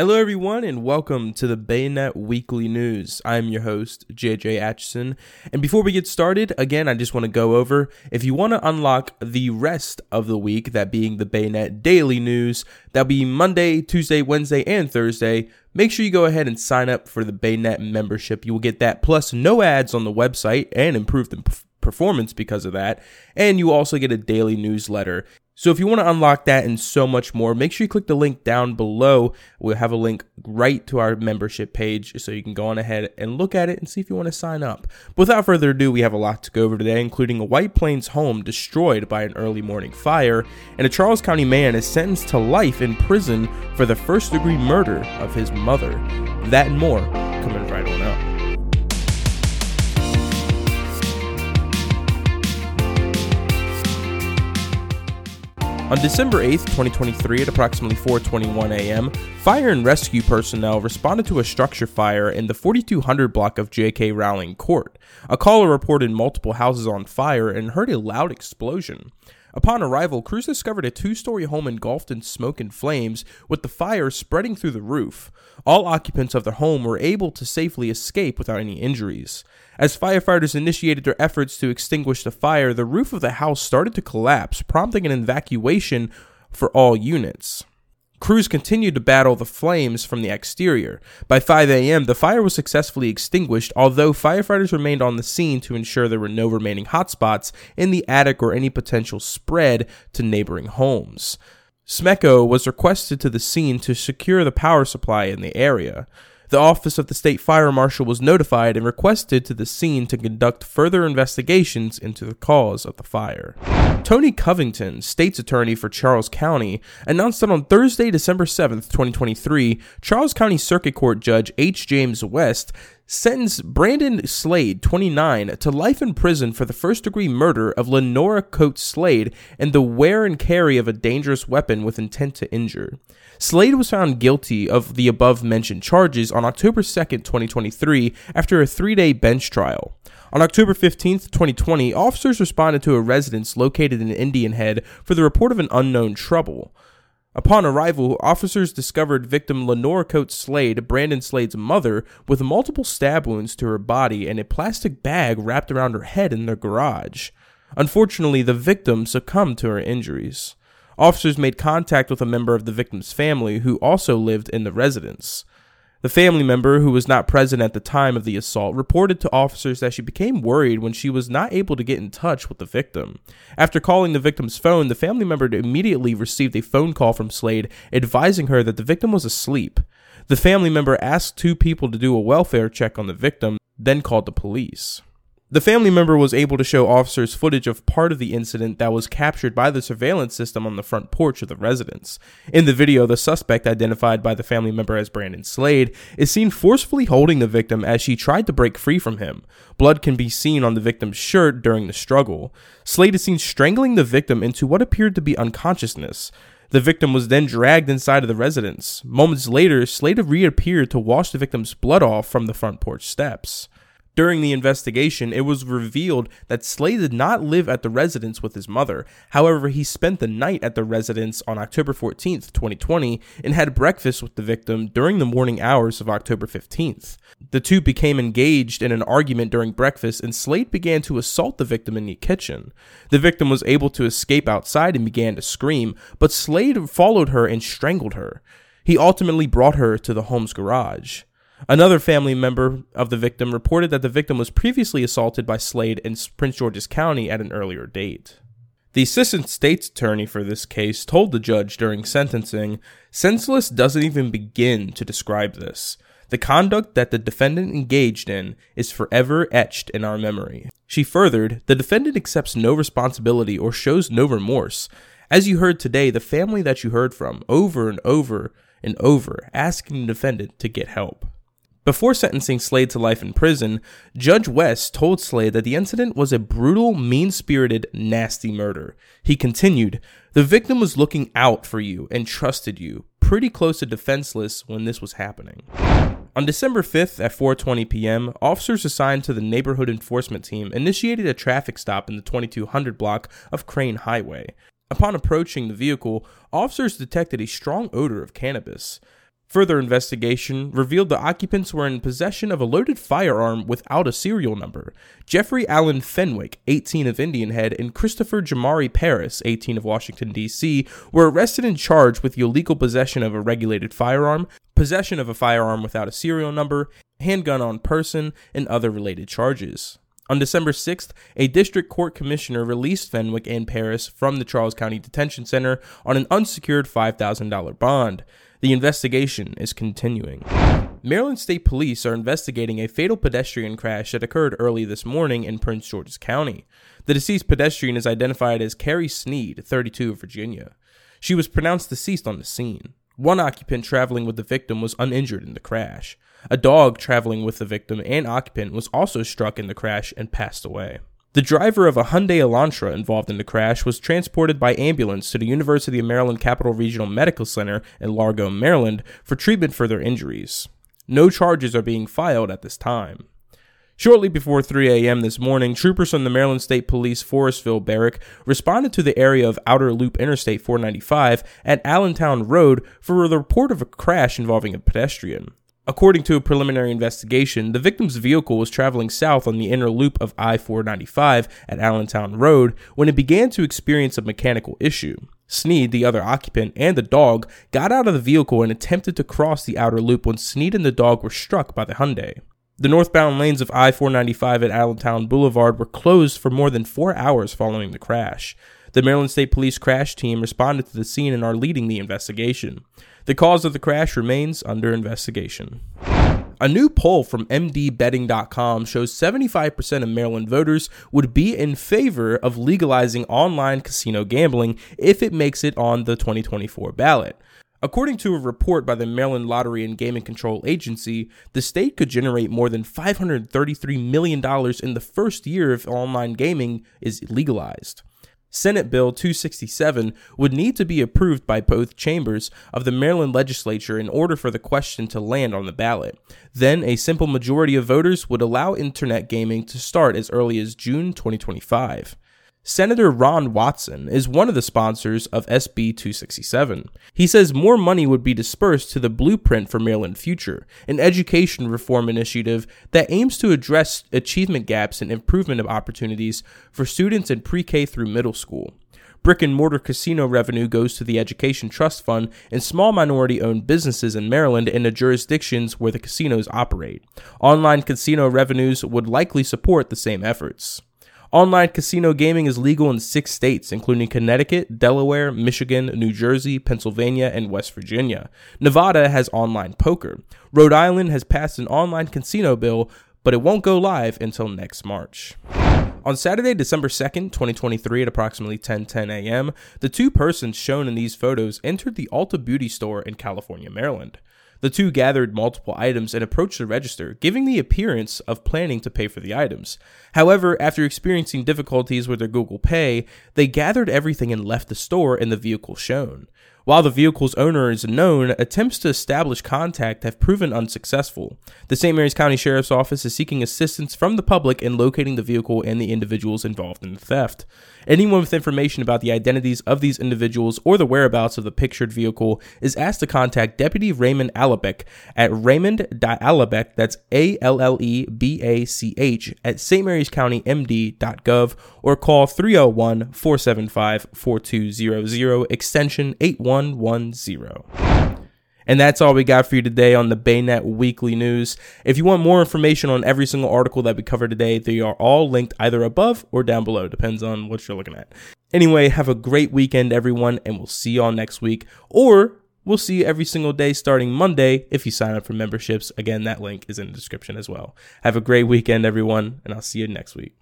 Hello, everyone, and welcome to the BayNet Weekly News. I'm your host, JJ Atchison. And before we get started, again, I just want to go over if you want to unlock the rest of the week, that being the BayNet Daily News, that'll be Monday, Tuesday, Wednesday, and Thursday. Make sure you go ahead and sign up for the BayNet membership. You will get that plus no ads on the website and improved performance because of that. And you also get a daily newsletter. So if you want to unlock that and so much more, make sure you click the link down below. We'll have a link right to our membership page so you can go on ahead and look at it and see if you want to sign up. But without further ado, we have a lot to go over today, including a White Plains home destroyed by an early morning fire, and a Charles County man is sentenced to life in prison for the first degree murder of his mother. That and more coming right on up. On December 8th, 2023, at approximately 4:21 a.m., fire and rescue personnel responded to a structure fire in the 4200 block of J.K. Rowling Court. A caller reported multiple houses on fire and heard a loud explosion. Upon arrival, crews discovered a two story home engulfed in smoke and flames, with the fire spreading through the roof. All occupants of the home were able to safely escape without any injuries. As firefighters initiated their efforts to extinguish the fire, the roof of the house started to collapse, prompting an evacuation for all units. Crews continued to battle the flames from the exterior. By 5 a.m., the fire was successfully extinguished, although firefighters remained on the scene to ensure there were no remaining hotspots in the attic or any potential spread to neighboring homes. SMECO was requested to the scene to secure the power supply in the area. The Office of the State Fire Marshal was notified and requested to the scene to conduct further investigations into the cause of the fire. Tony Covington, state's attorney for Charles County, announced that on Thursday, December 7th, 2023, Charles County Circuit Court Judge H. James West sentenced Brandon Slade, 29, to life in prison for the first degree murder of Lenora Coates Slade and the wear and carry of a dangerous weapon with intent to injure. Slade was found guilty of the above mentioned charges on October 2, 2023, after a three day bench trial. On October 15, 2020, officers responded to a residence located in Indian Head for the report of an unknown trouble. Upon arrival, officers discovered victim Lenore Coates Slade, Brandon Slade's mother, with multiple stab wounds to her body and a plastic bag wrapped around her head in their garage. Unfortunately, the victim succumbed to her injuries. Officers made contact with a member of the victim's family who also lived in the residence. The family member, who was not present at the time of the assault, reported to officers that she became worried when she was not able to get in touch with the victim. After calling the victim's phone, the family member immediately received a phone call from Slade advising her that the victim was asleep. The family member asked two people to do a welfare check on the victim, then called the police. The family member was able to show officers footage of part of the incident that was captured by the surveillance system on the front porch of the residence. In the video, the suspect, identified by the family member as Brandon Slade, is seen forcefully holding the victim as she tried to break free from him. Blood can be seen on the victim's shirt during the struggle. Slade is seen strangling the victim into what appeared to be unconsciousness. The victim was then dragged inside of the residence. Moments later, Slade reappeared to wash the victim's blood off from the front porch steps. During the investigation, it was revealed that Slade did not live at the residence with his mother. However, he spent the night at the residence on October 14th, 2020, and had breakfast with the victim during the morning hours of October 15th. The two became engaged in an argument during breakfast, and Slade began to assault the victim in the kitchen. The victim was able to escape outside and began to scream, but Slade followed her and strangled her. He ultimately brought her to the home's garage. Another family member of the victim reported that the victim was previously assaulted by Slade in Prince George's County at an earlier date. The assistant state's attorney for this case told the judge during sentencing senseless doesn't even begin to describe this. The conduct that the defendant engaged in is forever etched in our memory. She furthered, the defendant accepts no responsibility or shows no remorse. As you heard today, the family that you heard from, over and over and over, asking the defendant to get help. Before sentencing Slade to life in prison, Judge West told Slade that the incident was a brutal, mean spirited, nasty murder. He continued, The victim was looking out for you and trusted you, pretty close to defenseless when this was happening. On December 5th at 4:20 p.m., officers assigned to the neighborhood enforcement team initiated a traffic stop in the 2200 block of Crane Highway. Upon approaching the vehicle, officers detected a strong odor of cannabis. Further investigation revealed the occupants were in possession of a loaded firearm without a serial number. Jeffrey Allen Fenwick, 18 of Indian Head, and Christopher Jamari Paris, 18 of Washington, D.C., were arrested and charged with the illegal possession of a regulated firearm, possession of a firearm without a serial number, handgun on person, and other related charges. On December 6th, a district court commissioner released Fenwick and Paris from the Charles County Detention Center on an unsecured $5,000 bond. The investigation is continuing. Maryland State Police are investigating a fatal pedestrian crash that occurred early this morning in Prince George's County. The deceased pedestrian is identified as Carrie Sneed, 32 of Virginia. She was pronounced deceased on the scene. One occupant traveling with the victim was uninjured in the crash. A dog traveling with the victim and occupant was also struck in the crash and passed away. The driver of a Hyundai Elantra involved in the crash was transported by ambulance to the University of Maryland Capital Regional Medical Center in Largo, Maryland for treatment for their injuries. No charges are being filed at this time. Shortly before 3 a.m. this morning, troopers from the Maryland State Police Forestville Barrack responded to the area of Outer Loop Interstate 495 at Allentown Road for a report of a crash involving a pedestrian. According to a preliminary investigation, the victim's vehicle was traveling south on the inner loop of I 495 at Allentown Road when it began to experience a mechanical issue. Sneed, the other occupant, and the dog got out of the vehicle and attempted to cross the outer loop when Sneed and the dog were struck by the Hyundai. The northbound lanes of I 495 at Allentown Boulevard were closed for more than four hours following the crash. The Maryland State Police crash team responded to the scene and are leading the investigation. The cause of the crash remains under investigation. A new poll from MDBetting.com shows 75% of Maryland voters would be in favor of legalizing online casino gambling if it makes it on the 2024 ballot. According to a report by the Maryland Lottery and Gaming Control Agency, the state could generate more than $533 million in the first year if online gaming is legalized. Senate Bill 267 would need to be approved by both chambers of the Maryland legislature in order for the question to land on the ballot. Then, a simple majority of voters would allow internet gaming to start as early as June 2025. Senator Ron Watson is one of the sponsors of SB 267. He says more money would be dispersed to the Blueprint for Maryland Future, an education reform initiative that aims to address achievement gaps and improvement of opportunities for students in pre K through middle school. Brick and mortar casino revenue goes to the Education Trust Fund and small minority owned businesses in Maryland and the jurisdictions where the casinos operate. Online casino revenues would likely support the same efforts. Online casino gaming is legal in six states, including Connecticut, Delaware, Michigan, New Jersey, Pennsylvania, and West Virginia. Nevada has online poker. Rhode Island has passed an online casino bill, but it won't go live until next March. On Saturday, December 2nd, 2023, at approximately 10:10 a.m., the two persons shown in these photos entered the Ulta Beauty store in California, Maryland. The two gathered multiple items and approached the register, giving the appearance of planning to pay for the items. However, after experiencing difficulties with their Google Pay, they gathered everything and left the store in the vehicle shown. While the vehicle's owner is known, attempts to establish contact have proven unsuccessful. The St. Mary's County Sheriff's Office is seeking assistance from the public in locating the vehicle and the individuals involved in the theft. Anyone with information about the identities of these individuals or the whereabouts of the pictured vehicle is asked to contact Deputy Raymond Allebach at raymond.allebach, that's A L L E B A C H, at stmaryscountymd.gov or call 301 475 4200, extension 8110. And that's all we got for you today on the Baynet Weekly News. If you want more information on every single article that we covered today, they are all linked either above or down below, depends on what you're looking at. Anyway, have a great weekend, everyone, and we'll see you all next week. Or we'll see you every single day starting Monday if you sign up for memberships. Again, that link is in the description as well. Have a great weekend, everyone, and I'll see you next week.